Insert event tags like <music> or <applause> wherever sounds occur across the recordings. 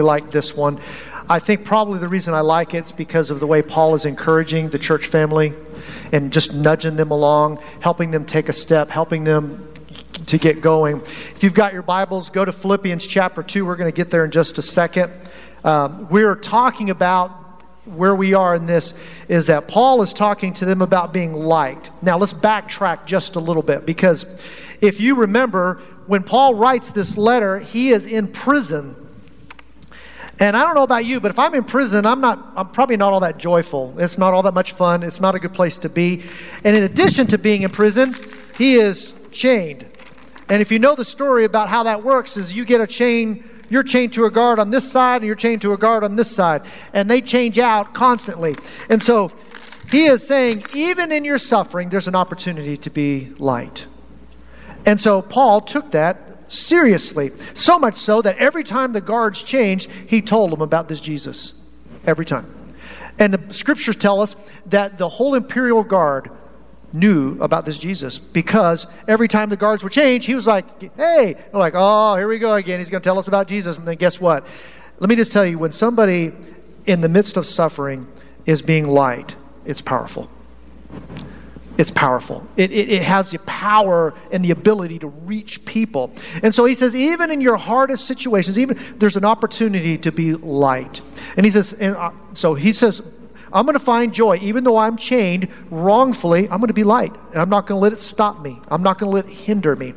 like this one. I think probably the reason I like it is because of the way Paul is encouraging the church family and just nudging them along, helping them take a step, helping them to get going. If you've got your Bibles, go to Philippians chapter 2. We're going to get there in just a second. Um, we're talking about where we are in this is that Paul is talking to them about being light. Now, let's backtrack just a little bit because if you remember, when Paul writes this letter, he is in prison. And I don't know about you, but if I'm in prison, I'm not I'm probably not all that joyful. It's not all that much fun. It's not a good place to be. And in addition to being in prison, he is chained. And if you know the story about how that works is you get a chain you're chained to a guard on this side and you're chained to a guard on this side. And they change out constantly. And so he is saying, even in your suffering, there's an opportunity to be light. And so Paul took that seriously. So much so that every time the guards changed, he told them about this Jesus. Every time. And the scriptures tell us that the whole imperial guard knew about this Jesus because every time the guards would change, he was like, hey, They're like, oh, here we go again. He's going to tell us about Jesus. And then guess what? Let me just tell you when somebody in the midst of suffering is being light, it's powerful. It's powerful. It, it, it, has the power and the ability to reach people. And so he says, even in your hardest situations, even there's an opportunity to be light. And he says, and uh, so he says, I'm going to find joy. Even though I'm chained wrongfully, I'm going to be light. And I'm not going to let it stop me. I'm not going to let it hinder me.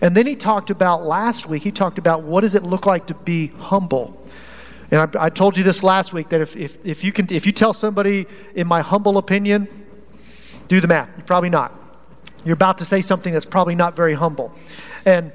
And then he talked about last week, he talked about what does it look like to be humble. And I, I told you this last week that if, if, if, you can, if you tell somebody, in my humble opinion, do the math. You're probably not. You're about to say something that's probably not very humble. And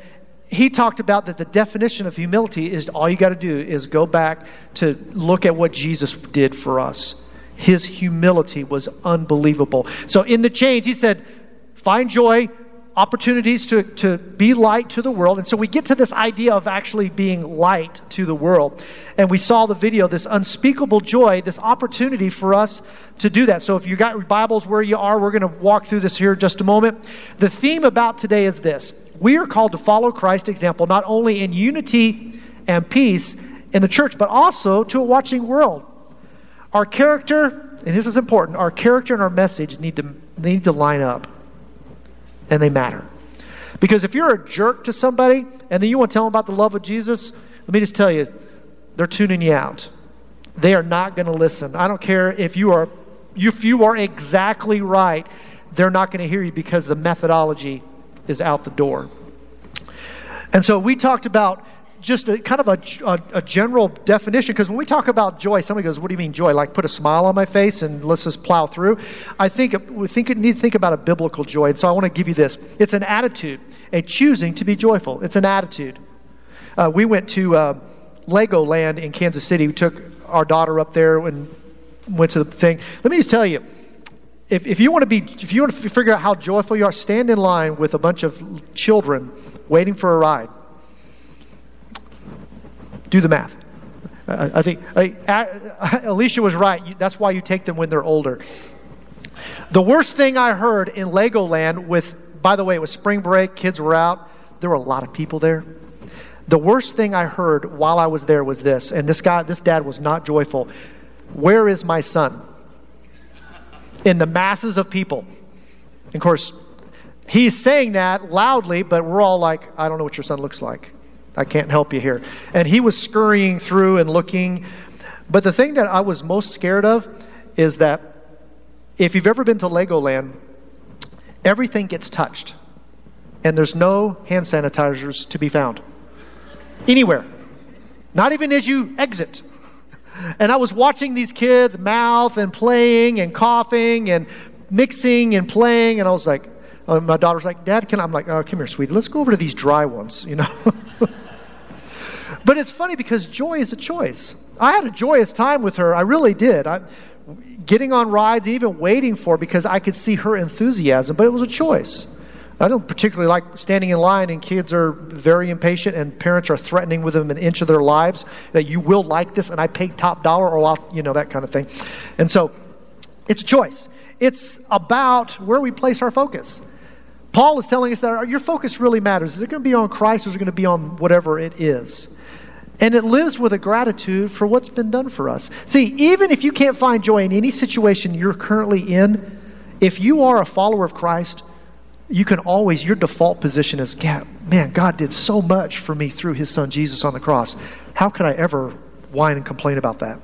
he talked about that the definition of humility is all you got to do is go back to look at what Jesus did for us. His humility was unbelievable. So in the change, he said, find joy, opportunities to, to be light to the world. And so we get to this idea of actually being light to the world. And we saw the video, this unspeakable joy, this opportunity for us to do that. So if you got Bibles where you are, we're going to walk through this here in just a moment. The theme about today is this we are called to follow Christ's example, not only in unity and peace in the church, but also to a watching world. Our character, and this is important, our character and our message need to, need to line up. And they matter. Because if you're a jerk to somebody and then you want to tell them about the love of Jesus, let me just tell you, they're tuning you out. They are not going to listen. I don't care if you are if you are exactly right, they're not going to hear you because the methodology is out the door. And so we talked about just a kind of a, a, a general definition because when we talk about joy, somebody goes, "What do you mean joy? Like put a smile on my face and let's just plow through." I think we think need to think about a biblical joy, and so I want to give you this. It's an attitude, a choosing to be joyful. It's an attitude. Uh, we went to uh, Legoland in Kansas City. We took our daughter up there and went to the thing. Let me just tell you. If, if you want to be, if you want to figure out how joyful you are, stand in line with a bunch of children waiting for a ride do the math. I think <laughs> Alicia was right. That's why you take them when they're older. The worst thing I heard in Legoland with, by the way, it was spring break, kids were out, there were a lot of people there. The worst thing I heard while I was there was this, and this guy, this dad was not joyful. Where is my son? In the masses of people. Of course, he's saying that loudly, but we're all like, I don't know what your son looks like. I can't help you here. And he was scurrying through and looking. But the thing that I was most scared of is that if you've ever been to Legoland, everything gets touched. And there's no hand sanitizers to be found anywhere, not even as you exit. And I was watching these kids mouth and playing and coughing and mixing and playing, and I was like, uh, my daughter's like, Dad, can I? I'm like, oh, come here, sweetie. Let's go over to these dry ones, you know. <laughs> But it's funny because joy is a choice. I had a joyous time with her. I really did. I, getting on rides, even waiting for because I could see her enthusiasm, but it was a choice. I don't particularly like standing in line and kids are very impatient and parents are threatening with them an inch of their lives that you will like this and I pay top dollar or I'll, you know, that kind of thing. And so it's a choice. It's about where we place our focus. Paul is telling us that your focus really matters. Is it going to be on Christ or is it going to be on whatever it is? And it lives with a gratitude for what's been done for us. See, even if you can't find joy in any situation you're currently in, if you are a follower of Christ, you can always, your default position is, yeah, man, God did so much for me through his son Jesus on the cross. How could I ever whine and complain about that?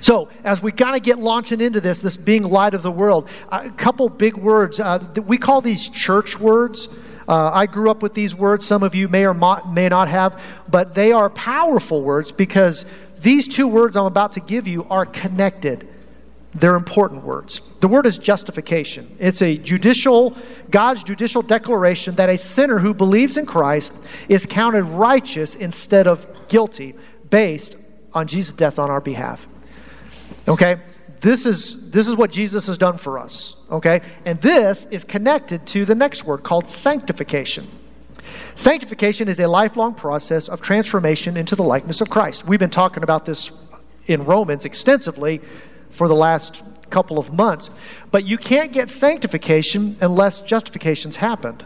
So, as we kind of get launching into this, this being light of the world, a couple big words. Uh, we call these church words. Uh, I grew up with these words. Some of you may or may not have, but they are powerful words because these two words I'm about to give you are connected. They're important words. The word is justification. It's a judicial, God's judicial declaration that a sinner who believes in Christ is counted righteous instead of guilty based on Jesus' death on our behalf. Okay? This is, this is what Jesus has done for us. Okay? And this is connected to the next word called sanctification. Sanctification is a lifelong process of transformation into the likeness of Christ. We've been talking about this in Romans extensively for the last couple of months. But you can't get sanctification unless justification's happened.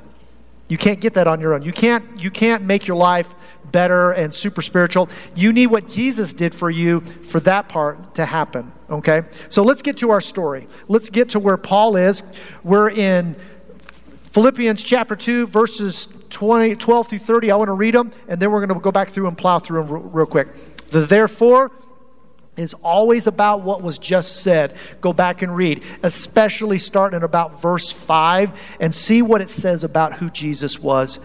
You can't get that on your own. You can't, you can't make your life better and super spiritual. You need what Jesus did for you for that part to happen. Okay? So let's get to our story. Let's get to where Paul is. We're in Philippians chapter 2, verses 20, 12 through 30. I want to read them, and then we're going to go back through and plow through them real, real quick. The therefore is always about what was just said. Go back and read, especially starting at about verse 5 and see what it says about who Jesus was.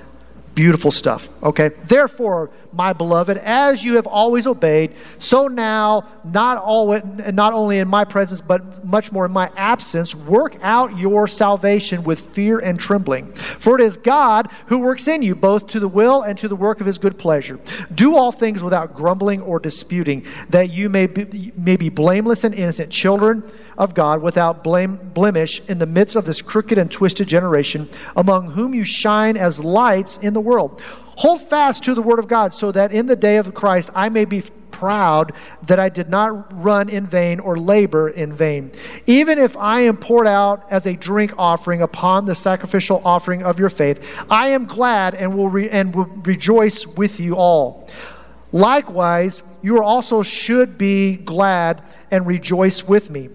Beautiful stuff. Okay. Therefore, my beloved, as you have always obeyed, so now, not, always, not only in my presence, but much more in my absence, work out your salvation with fear and trembling. For it is God who works in you, both to the will and to the work of his good pleasure. Do all things without grumbling or disputing, that you may be, may be blameless and innocent children of God without blame, blemish in the midst of this crooked and twisted generation, among whom you shine as lights in the world. Hold fast to the word of God, so that in the day of Christ I may be proud that I did not run in vain or labor in vain. Even if I am poured out as a drink offering upon the sacrificial offering of your faith, I am glad and will, re- and will rejoice with you all. Likewise, you also should be glad and rejoice with me.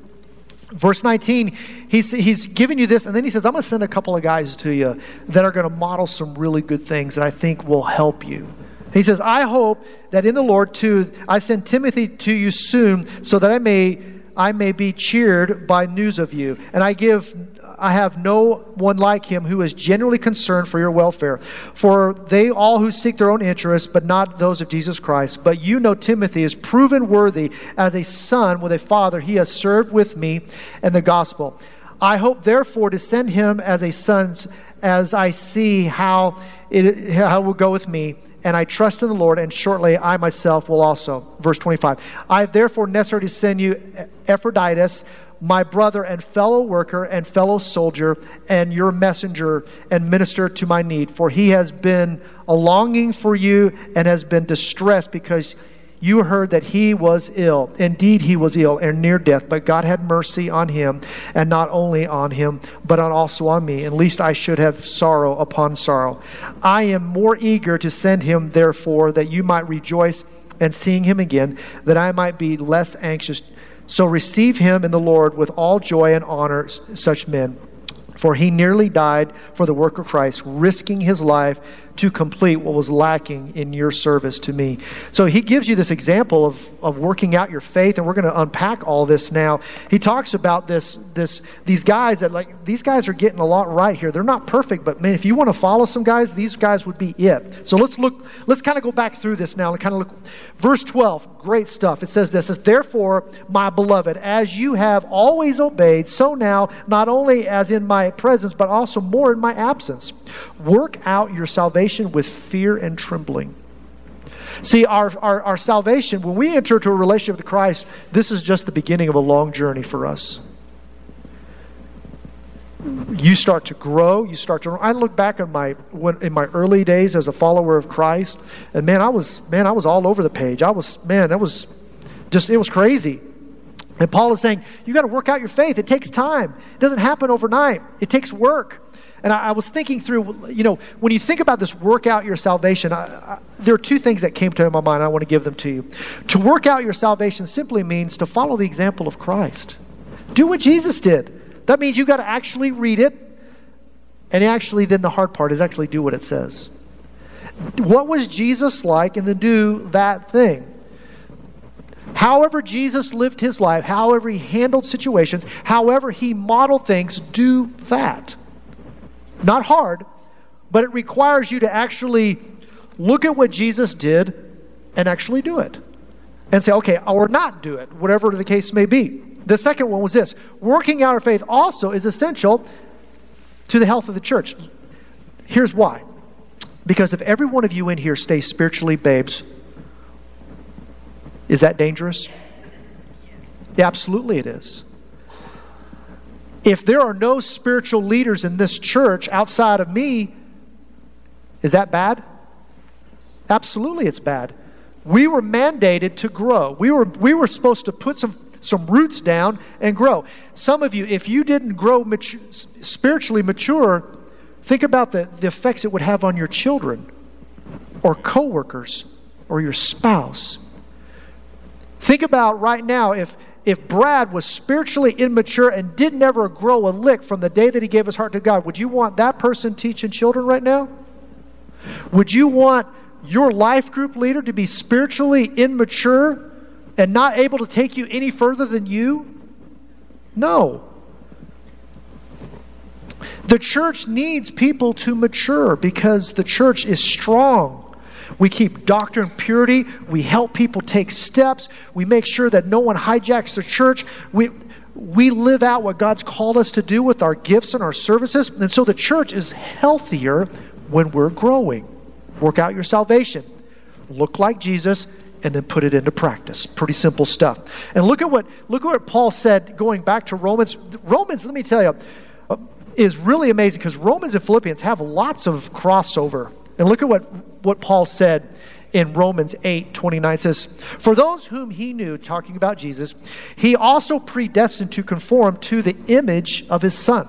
Verse 19, he's, he's giving you this, and then he says, I'm going to send a couple of guys to you that are going to model some really good things that I think will help you. He says, I hope that in the Lord too, I send Timothy to you soon so that I may, I may be cheered by news of you. And I give I have no one like him who is genuinely concerned for your welfare. For they all who seek their own interests, but not those of Jesus Christ. But you know Timothy is proven worthy as a son with a father. He has served with me in the gospel. I hope therefore to send him as a son as I see how it, how it will go with me and I trust in the Lord, and shortly I myself will also. Verse 25. I have therefore necessary to send you Epaphroditus, my brother and fellow worker and fellow soldier, and your messenger and minister to my need. For he has been a longing for you and has been distressed because you heard that he was ill. Indeed, he was ill and near death, but God had mercy on him, and not only on him, but on also on me, and least I should have sorrow upon sorrow. I am more eager to send him, therefore, that you might rejoice and seeing him again, that I might be less anxious so receive him in the Lord with all joy and honor such men. For he nearly died for the work of Christ, risking his life to complete what was lacking in your service to me. So he gives you this example of, of working out your faith, and we're going to unpack all this now. He talks about this, this, these guys that like these guys are getting a lot right here. They're not perfect, but man, if you want to follow some guys, these guys would be it. So let's look, let's kind of go back through this now and kind of look. Verse 12, great stuff. It says this, Therefore, my beloved, as you have always obeyed, so now, not only as in my presence, but also more in my absence. Work out your salvation with fear and trembling. See, our, our, our salvation, when we enter into a relationship with Christ, this is just the beginning of a long journey for us. You start to grow. You start to. I look back in my when, in my early days as a follower of Christ, and man, I was man, I was all over the page. I was man, that was just it was crazy. And Paul is saying, you got to work out your faith. It takes time. It doesn't happen overnight. It takes work. And I, I, was thinking through, you know, when you think about this work out your salvation, I, I, there are two things that came to my mind. I want to give them to you. To work out your salvation simply means to follow the example of Christ. Do what Jesus did. That means you've got to actually read it. And actually, then the hard part is actually do what it says. What was Jesus like? And then do that thing. However, Jesus lived his life, however, he handled situations, however, he modeled things, do that. Not hard, but it requires you to actually look at what Jesus did and actually do it. And say, okay, or not do it, whatever the case may be. The second one was this working out our faith also is essential to the health of the church. Here's why. Because if every one of you in here stays spiritually babes, is that dangerous? Yeah, absolutely, it is. If there are no spiritual leaders in this church outside of me, is that bad? Absolutely, it's bad. We were mandated to grow. We were, we were supposed to put some, some roots down and grow. Some of you, if you didn't grow mature, spiritually mature, think about the, the effects it would have on your children or coworkers or your spouse. Think about right now if if Brad was spiritually immature and didn't ever grow a lick from the day that he gave his heart to God, would you want that person teaching children right now? Would you want your life group leader to be spiritually immature and not able to take you any further than you? No. The church needs people to mature because the church is strong. We keep doctrine purity. We help people take steps. We make sure that no one hijacks the church. We, we live out what God's called us to do with our gifts and our services. And so the church is healthier when we're growing. Work out your salvation. Look like Jesus and then put it into practice. Pretty simple stuff. And look at what look at what Paul said going back to Romans. Romans, let me tell you, uh, is really amazing because Romans and Philippians have lots of crossover. And look at what, what Paul said in Romans 8 29 says, For those whom he knew, talking about Jesus, he also predestined to conform to the image of his son,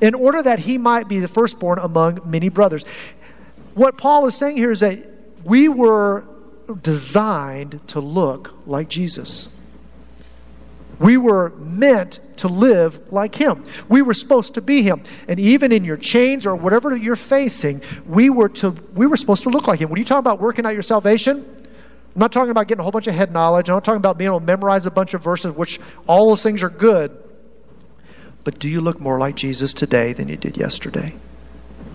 in order that he might be the firstborn among many brothers. What Paul is saying here is that we were designed to look like Jesus. We were meant to live like Him. We were supposed to be Him. And even in your chains or whatever you're facing, we were, to, we were supposed to look like Him. When you talk about working out your salvation, I'm not talking about getting a whole bunch of head knowledge. I'm not talking about being able to memorize a bunch of verses, which all those things are good. But do you look more like Jesus today than you did yesterday?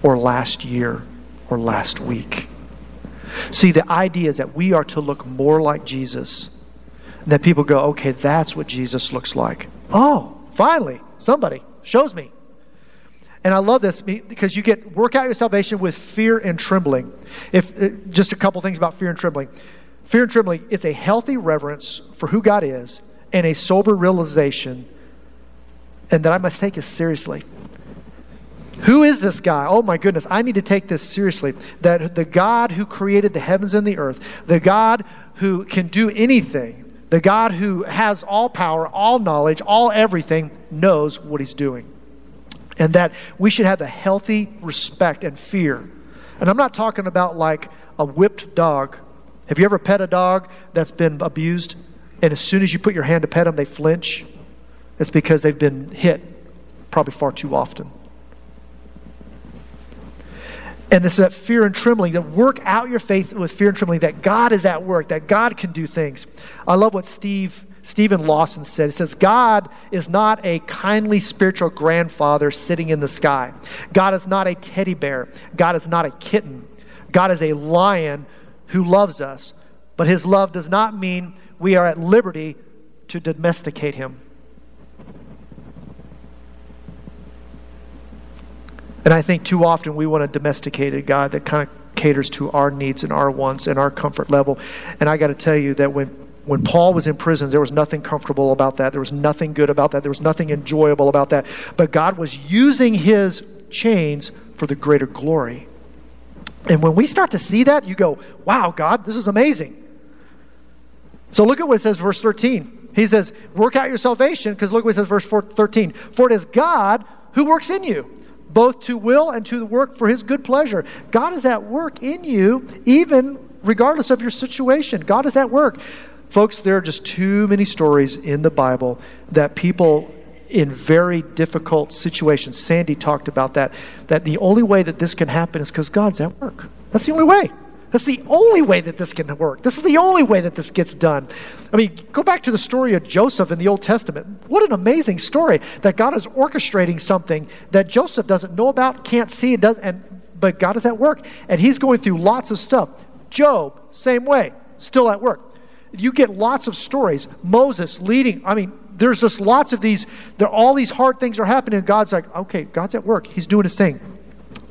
Or last year? Or last week? See, the idea is that we are to look more like Jesus that people go, okay, that's what Jesus looks like. Oh, finally, somebody shows me. And I love this because you get work out your salvation with fear and trembling. If uh, just a couple things about fear and trembling. Fear and trembling, it's a healthy reverence for who God is and a sober realization and that I must take it seriously. Who is this guy? Oh my goodness, I need to take this seriously. That the God who created the heavens and the earth, the God who can do anything, the God who has all power, all knowledge, all everything, knows what he's doing. And that we should have the healthy respect and fear. And I'm not talking about like a whipped dog. Have you ever pet a dog that's been abused? And as soon as you put your hand to pet them, they flinch? It's because they've been hit probably far too often. And this is that fear and trembling, that work out your faith with fear and trembling, that God is at work, that God can do things. I love what Steve Stephen Lawson said. He says, God is not a kindly spiritual grandfather sitting in the sky. God is not a teddy bear. God is not a kitten. God is a lion who loves us. But his love does not mean we are at liberty to domesticate him. And I think too often we want a domesticated God that kind of caters to our needs and our wants and our comfort level. And I got to tell you that when when Paul was in prison, there was nothing comfortable about that. There was nothing good about that. There was nothing enjoyable about that. But God was using his chains for the greater glory. And when we start to see that, you go, wow, God, this is amazing. So look at what it says, verse 13. He says, work out your salvation, because look what it says, verse 13. For it is God who works in you both to will and to work for his good pleasure. God is at work in you, even regardless of your situation. God is at work. Folks, there are just too many stories in the Bible that people in very difficult situations, Sandy talked about that, that the only way that this can happen is because God's at work. That's the only way. That's the only way that this can work. This is the only way that this gets done. I mean, go back to the story of Joseph in the Old Testament. What an amazing story that God is orchestrating something that Joseph doesn't know about, can't see, does, and but God is at work, and he's going through lots of stuff. Job, same way, still at work. You get lots of stories. Moses leading. I mean, there's just lots of these. All these hard things are happening, and God's like, okay, God's at work. He's doing his thing.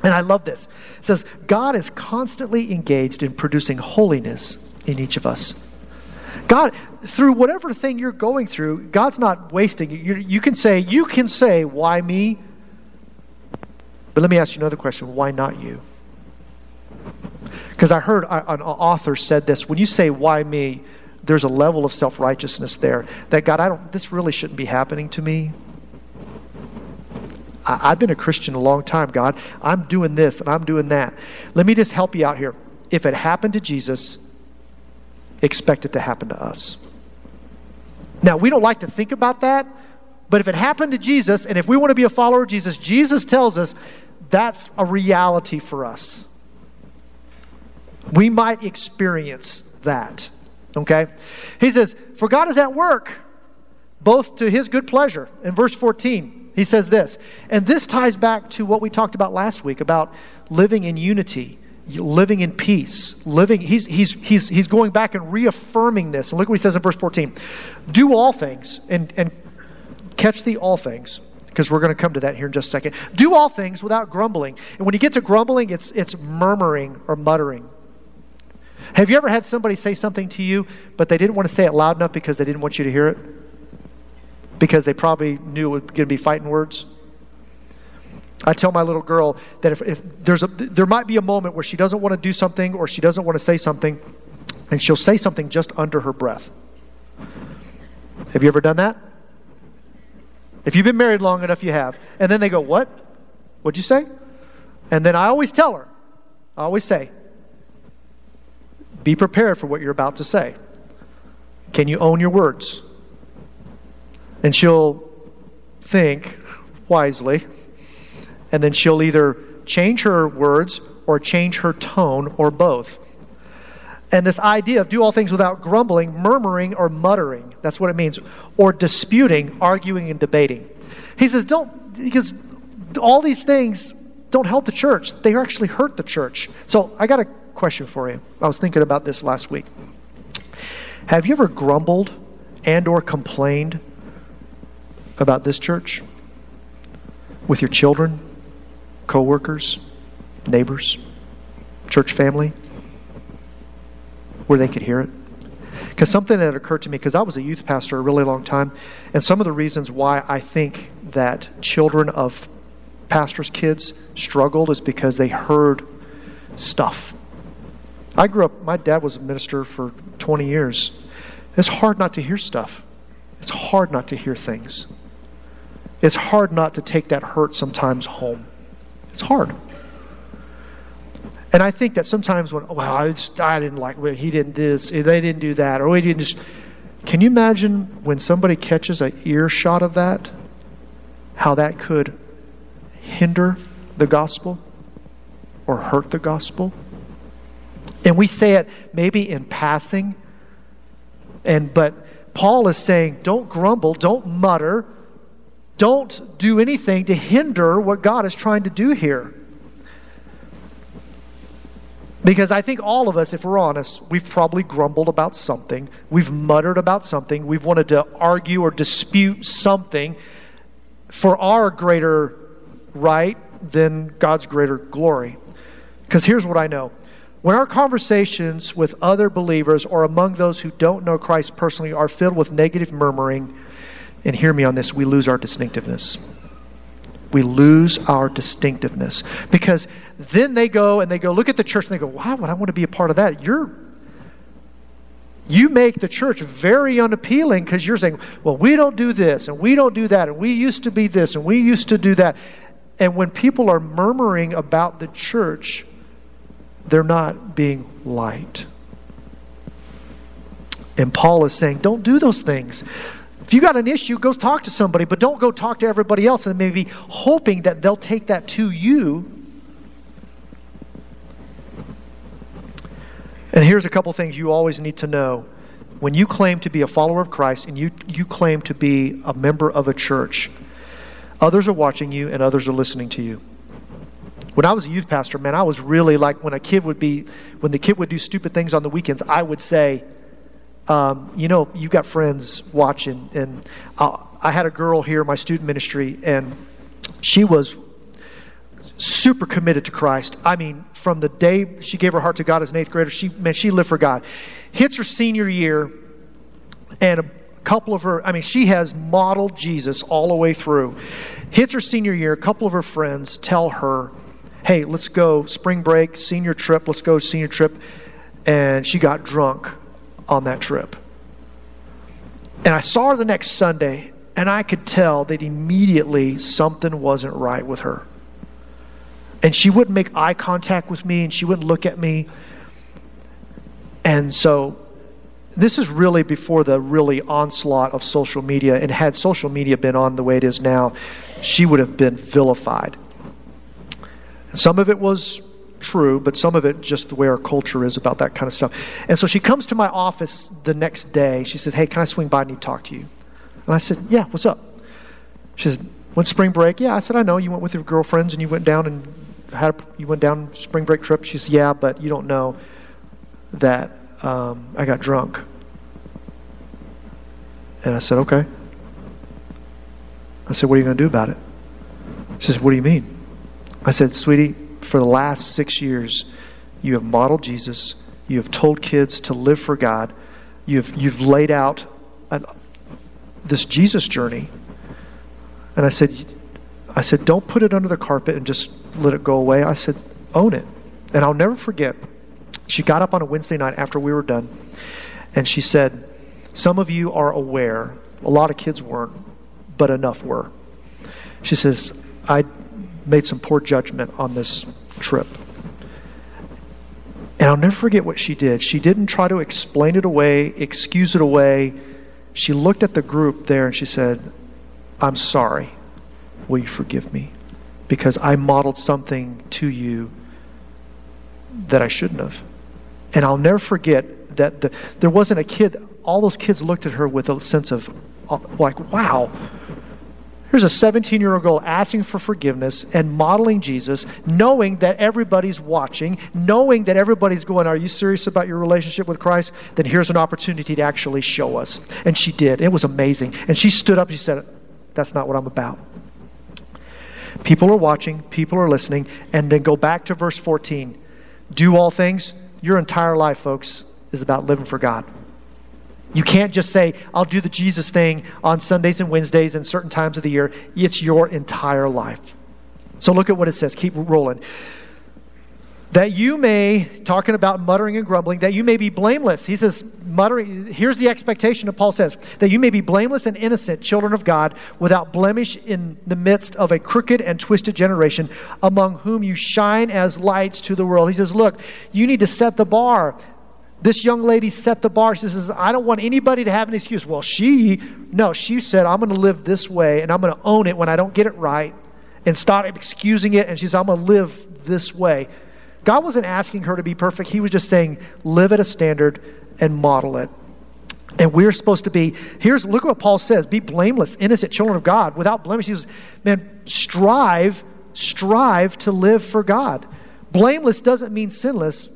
And I love this. It says, God is constantly engaged in producing holiness in each of us. God, through whatever thing you're going through, God's not wasting you. You can say, you can say, why me? But let me ask you another question. Why not you? Because I heard an author said this. When you say, why me? There's a level of self righteousness there that God, I don't, this really shouldn't be happening to me. I, have been a Christian a long time, God. I'm doing this and I'm doing that. Let me just help you out here. If it happened to Jesus, expect it to happen to us. Now, we don't like to think about that, but if it happened to Jesus, and if we want to be a follower of Jesus, Jesus tells us that's a reality for us. We might experience that. Okay? He says, For God is at work, both to his good pleasure. In verse 14, he says this, and this ties back to what we talked about last week about living in unity, living in peace, living. He's, he's, he's, he's going back and reaffirming this. And look what he says in verse 14 Do all things, and, and catch the all things because we're going to come to that here in just a second. Do all things without grumbling. And when you get to grumbling, it's, it's murmuring or muttering. Have you ever had somebody say something to you, but they didn't want to say it loud enough because they didn't want you to hear it? Because they probably knew it was going to be fighting words. I tell my little girl that if, if there's a, there might be a moment where she doesn't want to do something or she doesn't want to say something, and she'll say something just under her breath. Have you ever done that? If you've been married long enough, you have. And then they go, What? What'd you say? And then I always tell her, I always say, Be prepared for what you're about to say. Can you own your words? And she'll think wisely, and then she'll either change her words or change her tone or both. And this idea of do all things without grumbling, murmuring, or muttering that's what it means, or disputing, arguing, and debating. He says, don't, because all these things don't help the church, they actually hurt the church. So I got a question for you. I was thinking about this last week. Have you ever grumbled and or complained about this church with your children, coworkers, neighbors, church family, where they could hear it? Because something that occurred to me, because I was a youth pastor a really long time, and some of the reasons why I think that children of pastors' kids struggled is because they heard stuff. I grew up, my dad was a minister for 20 years. It's hard not to hear stuff, it's hard not to hear things it's hard not to take that hurt sometimes home. It's hard. And I think that sometimes when, well, I, just, I didn't like, well, he didn't this, they didn't do that, or we didn't just. Can you imagine when somebody catches an earshot of that, how that could hinder the gospel or hurt the gospel? And we say it maybe in passing, and but Paul is saying, don't grumble, don't mutter, don't do anything to hinder what God is trying to do here. Because I think all of us, if we're honest, we've probably grumbled about something. We've muttered about something. We've wanted to argue or dispute something for our greater right than God's greater glory. Because here's what I know when our conversations with other believers or among those who don't know Christ personally are filled with negative murmuring, and hear me on this, we lose our distinctiveness. We lose our distinctiveness. Because then they go and they go, look at the church and they go, why would I want to be a part of that? You're you make the church very unappealing because you're saying, well, we don't do this and we don't do that and we used to be this and we used to do that. And when people are murmuring about the church, they're not being light. And Paul is saying, don't do those things. If you got an issue, go talk to somebody, but don't go talk to everybody else and maybe hoping that they'll take that to you. And here's a couple things you always need to know. When you claim to be a follower of Christ and you, you claim to be a member of a church, others are watching you and others are listening to you. When I was a youth pastor, man, I was really like when a kid would be, when the kid would do stupid things on the weekends, I would say, um, you know, you've got friends watching. And I, I had a girl here in my student ministry, and she was super committed to Christ. I mean, from the day she gave her heart to God as an eighth grader, she man, she lived for God. Hits her senior year, and a couple of her, I mean, she has modeled Jesus all the way through. Hits her senior year, a couple of her friends tell her, "Hey, let's go spring break, senior trip. Let's go senior trip." And she got drunk on that trip. And I saw her the next Sunday, and I could tell that immediately something wasn't right with her. And she wouldn't make eye contact with me, and she wouldn't look at me. And so, this is really before the really onslaught of social media. And had social media been on the way it is now, she would have been vilified. Some of it was true, but some of it just the way our culture is about that kind of stuff. And so she comes to my office the next day. She says, Hey, can I swing by and talk to you? And I said, Yeah, what's up? She said, Went spring break? Yeah, I said, I know. You went with your girlfriends and you went down and had a, you went down spring break trip. She said, Yeah, but you don't know that um, I got drunk. And I said, Okay. I said, What are you going to do about it? She says, What do you mean? I said, Sweetie, for the last six years, you have modeled Jesus. You have told kids to live for God. You've, you've laid out an, this Jesus journey. And I said, I said, don't put it under the carpet and just let it go away. I said, own it. And I'll never forget, she got up on a Wednesday night after we were done, and she said, Some of you are aware, a lot of kids weren't, but enough were. She says, I made some poor judgment on this trip. And I'll never forget what she did. She didn't try to explain it away, excuse it away. She looked at the group there and she said, I'm sorry. Will you forgive me? Because I modeled something to you that I shouldn't have. And I'll never forget that the, there wasn't a kid, all those kids looked at her with a sense of, like, wow, Here's a 17 year old girl asking for forgiveness and modeling Jesus, knowing that everybody's watching, knowing that everybody's going, Are you serious about your relationship with Christ? Then here's an opportunity to actually show us. And she did. It was amazing. And she stood up and she said, That's not what I'm about. People are watching, people are listening, and then go back to verse 14. Do all things. Your entire life, folks, is about living for God. You can't just say, I'll do the Jesus thing on Sundays and Wednesdays and certain times of the year. It's your entire life. So look at what it says. Keep rolling. That you may, talking about muttering and grumbling, that you may be blameless. He says, muttering, here's the expectation that Paul says, that you may be blameless and innocent, children of God, without blemish in the midst of a crooked and twisted generation, among whom you shine as lights to the world. He says, look, you need to set the bar. This young lady set the bar. She says, I don't want anybody to have an excuse. Well, she, no, she said, I'm going to live this way and I'm going to own it when I don't get it right and stop excusing it. And she said, I'm going to live this way. God wasn't asking her to be perfect. He was just saying, live at a standard and model it. And we're supposed to be, here's, look at what Paul says be blameless, innocent children of God, without blemish. He says, man, strive, strive to live for God. Blameless doesn't mean sinless,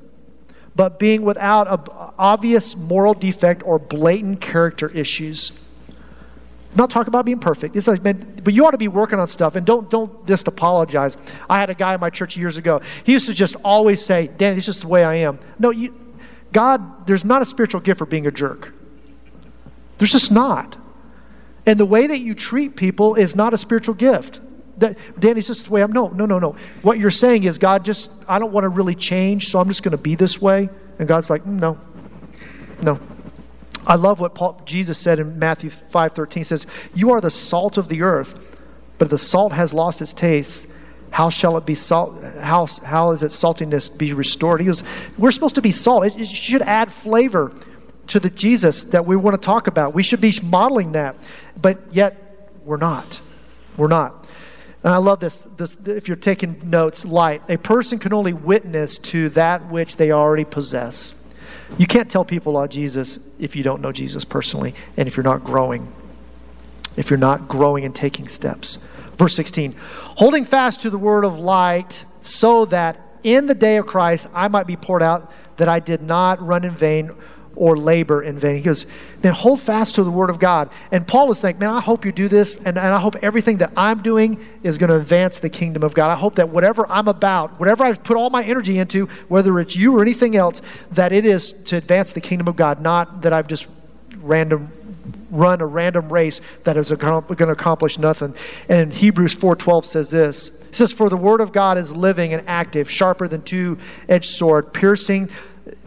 but being without an obvious moral defect or blatant character issues. I'm not talking about being perfect. It's like, man, but you ought to be working on stuff and don't don't just apologize. I had a guy in my church years ago. He used to just always say, "Danny, it's just the way I am." No, you, God, there's not a spiritual gift for being a jerk. There's just not. And the way that you treat people is not a spiritual gift that Danny's just the way I'm. No, no, no, no. What you're saying is, God, just I don't want to really change, so I'm just going to be this way. And God's like, mm, no, no. I love what Paul, Jesus said in Matthew 5:13. Says, "You are the salt of the earth, but if the salt has lost its taste, How shall it be salt? How, how is its saltiness be restored? He goes, We're supposed to be salt. It, it should add flavor to the Jesus that we want to talk about. We should be modeling that. But yet, we're not. We're not. And I love this, this. If you're taking notes, light. A person can only witness to that which they already possess. You can't tell people about Jesus if you don't know Jesus personally and if you're not growing. If you're not growing and taking steps. Verse 16 holding fast to the word of light, so that in the day of Christ I might be poured out, that I did not run in vain or labor in vain. He goes, then hold fast to the word of God. And Paul is saying, man, I hope you do this, and, and I hope everything that I'm doing is going to advance the kingdom of God. I hope that whatever I'm about, whatever I've put all my energy into, whether it's you or anything else, that it is to advance the kingdom of God, not that I've just random run a random race that is going to accomplish nothing. And Hebrews 4:12 says this. It says, "For the word of God is living and active, sharper than two-edged sword, piercing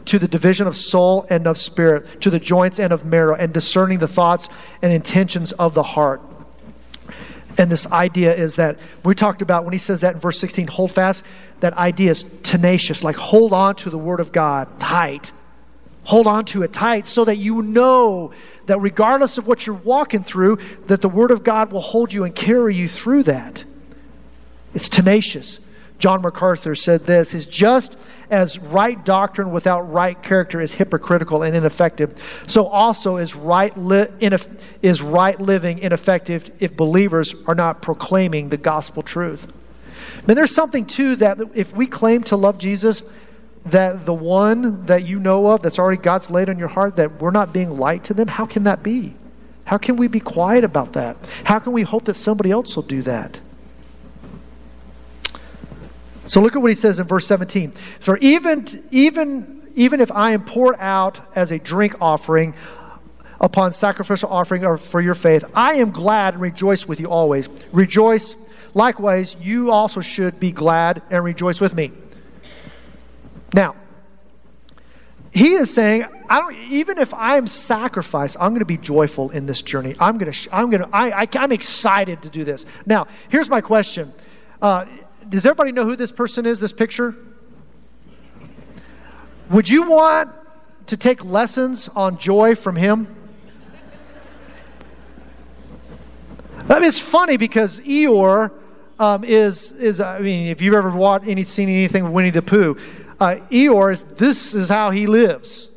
to the division of soul and of spirit, to the joints and of marrow, and discerning the thoughts and intentions of the heart." And this idea is that we talked about when he says that in verse 16, hold fast, that idea is tenacious, like hold on to the word of God tight. Hold on to it tight so that you know that regardless of what you're walking through, that the Word of God will hold you and carry you through that. It's tenacious. John MacArthur said this is just as right doctrine without right character is hypocritical and ineffective, so also is right, li- ineff- is right living ineffective if believers are not proclaiming the gospel truth. And there's something too that if we claim to love Jesus, that the one that you know of that's already God's laid on your heart, that we're not being light to them? How can that be? How can we be quiet about that? How can we hope that somebody else will do that? So look at what he says in verse 17. For even, even, even if I am poured out as a drink offering upon sacrificial offering for your faith, I am glad and rejoice with you always. Rejoice. Likewise, you also should be glad and rejoice with me. Now, he is saying, I don't, even if I'm sacrificed, I'm going to be joyful in this journey. I'm going to, I'm going to, I, I, am excited to do this. Now, here's my question. Uh, does everybody know who this person is, this picture? Would you want to take lessons on joy from him? I mean, it's funny because Eeyore um, is, is, I mean, if you've ever watched any, seen anything with Winnie the Pooh, uh, Eeyore is this is how he lives.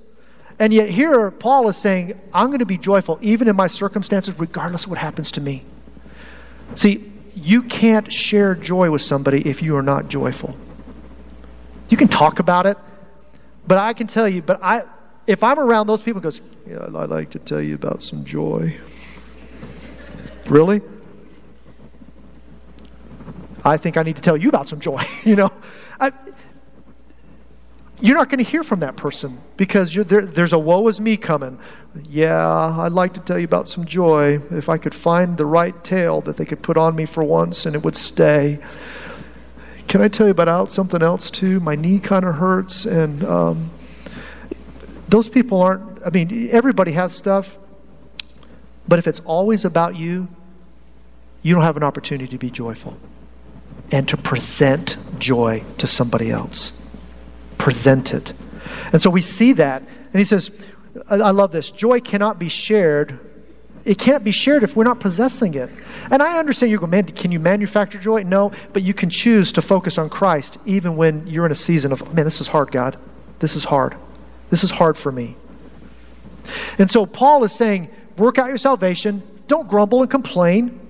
And yet here Paul is saying, I'm going to be joyful even in my circumstances, regardless of what happens to me. See, you can't share joy with somebody if you are not joyful. You can talk about it, but I can tell you, but I if I'm around those people goes, Yeah, I'd like to tell you about some joy. really? I think I need to tell you about some joy, <laughs> you know. I, you're not going to hear from that person because there, there's a woe is me coming. Yeah, I'd like to tell you about some joy if I could find the right tail that they could put on me for once and it would stay. Can I tell you about something else too? My knee kind of hurts, and um, those people aren't. I mean, everybody has stuff, but if it's always about you, you don't have an opportunity to be joyful and to present joy to somebody else presented. And so we see that. And he says, I love this joy cannot be shared. It can't be shared if we're not possessing it. And I understand you go, man, can you manufacture joy? No, but you can choose to focus on Christ even when you're in a season of, man, this is hard, God. This is hard. This is hard for me. And so Paul is saying, work out your salvation. Don't grumble and complain.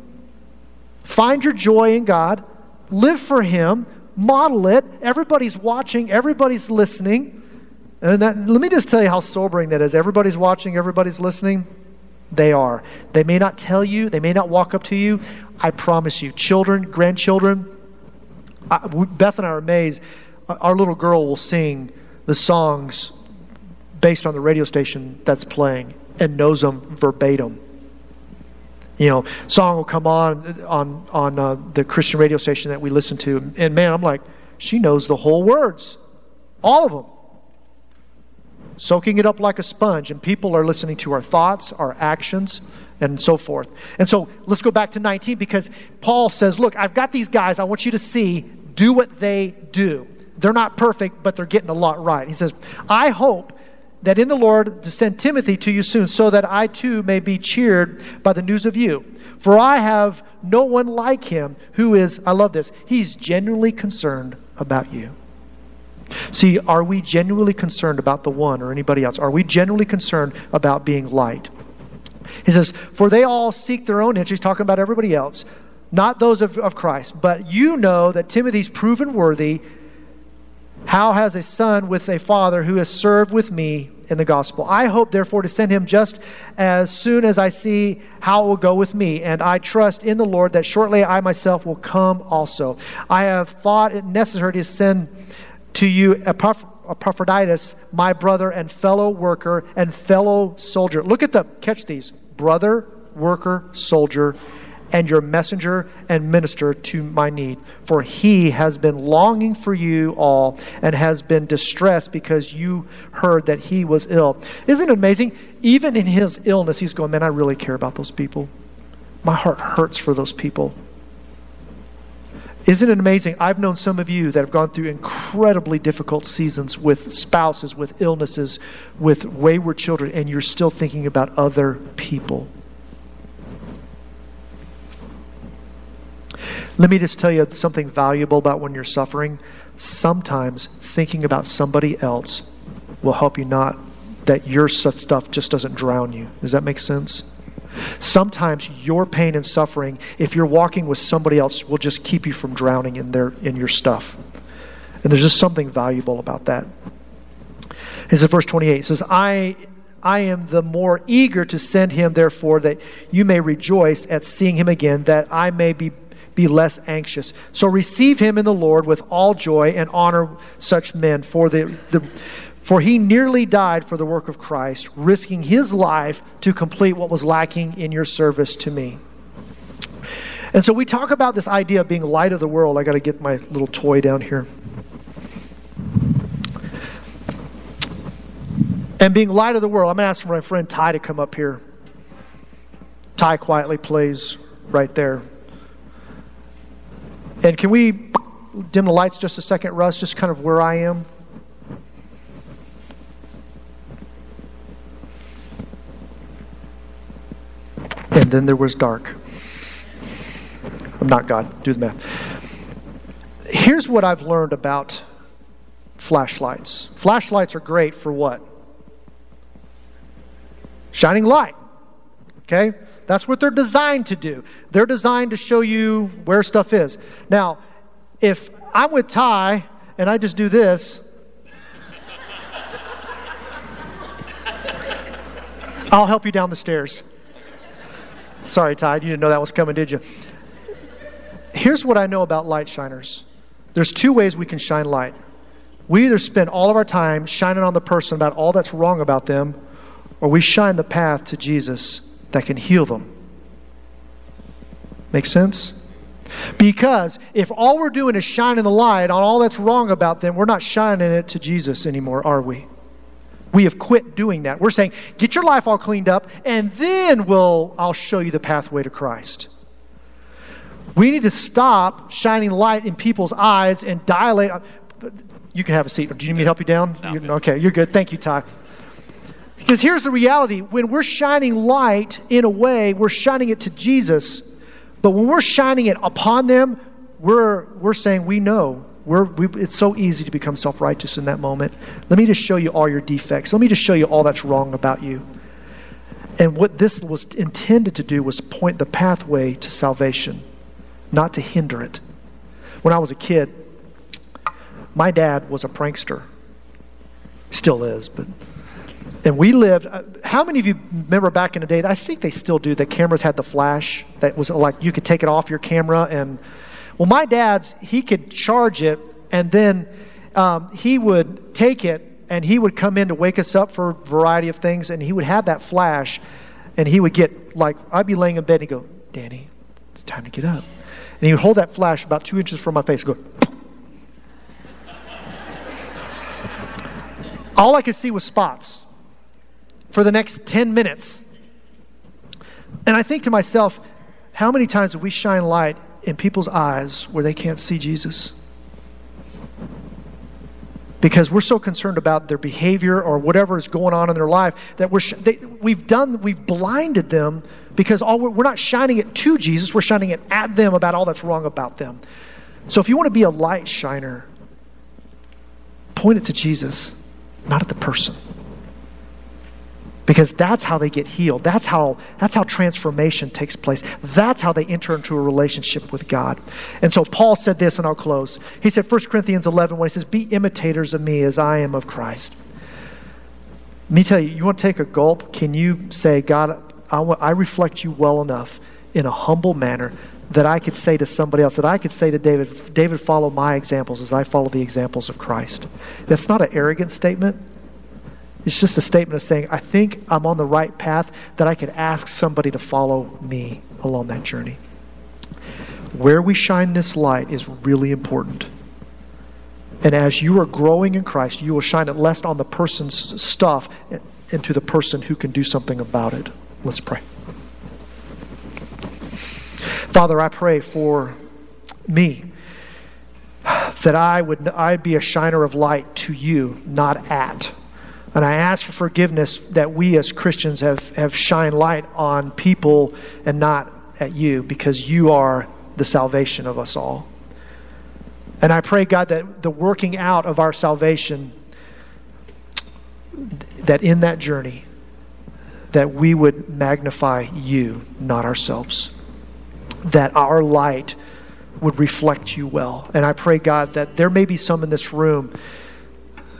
Find your joy in God. Live for Him model it. Everybody's watching, everybody's listening. And that, let me just tell you how sobering that is. Everybody's watching, everybody's listening. They are. They may not tell you, they may not walk up to you. I promise you, children, grandchildren, I, Beth and I are amazed. Our little girl will sing the songs based on the radio station that's playing and knows them verbatim you know, song will come on on on uh, the Christian radio station that we listen to, and man, I'm like, she knows the whole words, all of them, soaking it up like a sponge. And people are listening to our thoughts, our actions, and so forth. And so let's go back to 19 because Paul says, Look, I've got these guys. I want you to see, do what they do. They're not perfect, but they're getting a lot right. He says, I hope that in the Lord to send Timothy to you soon, so that I too may be cheered by the news of you. For I have no one like him who is, I love this, he's genuinely concerned about you. See, are we genuinely concerned about the one or anybody else? Are we genuinely concerned about being light? He says, For they all seek their own interests, talking about everybody else, not those of, of Christ. But you know that Timothy's proven worthy. How has a son with a father who has served with me in the gospel? I hope, therefore, to send him just as soon as I see how it will go with me. And I trust in the Lord that shortly I myself will come also. I have thought it necessary to send to you Epaphroditus, my brother and fellow worker and fellow soldier. Look at the, catch these brother, worker, soldier, and your messenger and minister to my need. For he has been longing for you all and has been distressed because you heard that he was ill. Isn't it amazing? Even in his illness, he's going, Man, I really care about those people. My heart hurts for those people. Isn't it amazing? I've known some of you that have gone through incredibly difficult seasons with spouses, with illnesses, with wayward children, and you're still thinking about other people. Let me just tell you something valuable about when you're suffering. Sometimes thinking about somebody else will help you not, that your stuff just doesn't drown you. Does that make sense? Sometimes your pain and suffering, if you're walking with somebody else, will just keep you from drowning in their in your stuff. And there's just something valuable about that. This is verse 28. It says, I I am the more eager to send him, therefore, that you may rejoice at seeing him again, that I may be, be less anxious. So receive him in the Lord with all joy and honor such men, for the, the for he nearly died for the work of Christ, risking his life to complete what was lacking in your service to me. And so we talk about this idea of being light of the world. I got to get my little toy down here. And being light of the world, I'm going to ask my friend Ty to come up here. Ty quietly plays right there. And can we dim the lights just a second, Russ, just kind of where I am? and then there was dark. I'm not God. Do the math. Here's what I've learned about flashlights. Flashlights are great for what? Shining light. Okay? That's what they're designed to do. They're designed to show you where stuff is. Now, if I'm with Ty and I just do this, I'll help you down the stairs. Sorry, Ty, you didn't know that was coming, did you? Here's what I know about light shiners there's two ways we can shine light. We either spend all of our time shining on the person about all that's wrong about them, or we shine the path to Jesus that can heal them. Make sense? Because if all we're doing is shining the light on all that's wrong about them, we're not shining it to Jesus anymore, are we? We have quit doing that. We're saying, get your life all cleaned up, and then we'll, I'll show you the pathway to Christ. We need to stop shining light in people's eyes and dilate. You can have a seat. Do you need me to help you down? No, you're, okay, you're good. Thank you, Ty. Because here's the reality when we're shining light in a way, we're shining it to Jesus. But when we're shining it upon them, we're, we're saying we know we're, we, it's so easy to become self righteous in that moment. Let me just show you all your defects. Let me just show you all that's wrong about you. And what this was intended to do was point the pathway to salvation, not to hinder it. When I was a kid, my dad was a prankster. Still is, but. And we lived. Uh, how many of you remember back in the day? I think they still do. The cameras had the flash that was like you could take it off your camera and well, my dad's, he could charge it and then um, he would take it and he would come in to wake us up for a variety of things and he would have that flash and he would get, like, I'd be laying in bed and he'd go, Danny, it's time to get up. And he would hold that flash about two inches from my face and go, <laughs> All I could see was spots for the next 10 minutes. And I think to myself, how many times have we shine light in people's eyes where they can't see Jesus? Because we're so concerned about their behavior or whatever is going on in their life that we're sh- they, we've done we've blinded them because all we're, we're not shining it to Jesus, we're shining it at them about all that's wrong about them. So if you want to be a light shiner, point it to Jesus, not at the person because that's how they get healed. That's how that's how transformation takes place. That's how they enter into a relationship with god. And so paul said this and i'll close. He said 1 corinthians 11 when he says be imitators of me as i am of christ. Let me tell you you want to take a gulp? Can you say god I, want, I reflect you well enough in a humble manner that I could say to somebody else, that I could say to David, David, follow my examples as I follow the examples of Christ. That's not an arrogant statement. It's just a statement of saying, I think I'm on the right path, that I could ask somebody to follow me along that journey. Where we shine this light is really important. And as you are growing in Christ, you will shine it less on the person's stuff and to the person who can do something about it. Let's pray. Father, I pray for me that I would I'd be a shiner of light to you, not at. And I ask for forgiveness that we as Christians have, have shined light on people and not at you because you are the salvation of us all. And I pray, God, that the working out of our salvation, that in that journey, that we would magnify you, not ourselves. That our light would reflect you well. And I pray, God, that there may be some in this room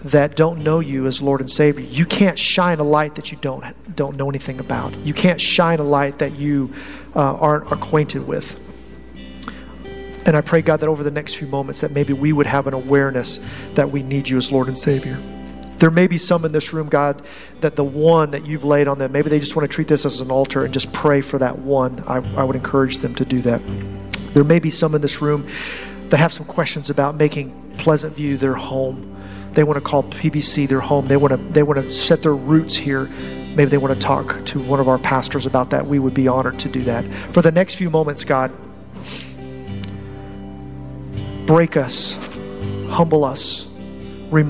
that don't know you as Lord and Savior. You can't shine a light that you don't don't know anything about. You can't shine a light that you uh, aren't acquainted with. And I pray, God, that over the next few moments, that maybe we would have an awareness that we need you as Lord and Savior. There may be some in this room, God, that the one that you've laid on them, maybe they just want to treat this as an altar and just pray for that one. I, I would encourage them to do that. There may be some in this room that have some questions about making Pleasant View their home they want to call PBC their home. They want to they want to set their roots here. Maybe they want to talk to one of our pastors about that. We would be honored to do that. For the next few moments, God, break us, humble us,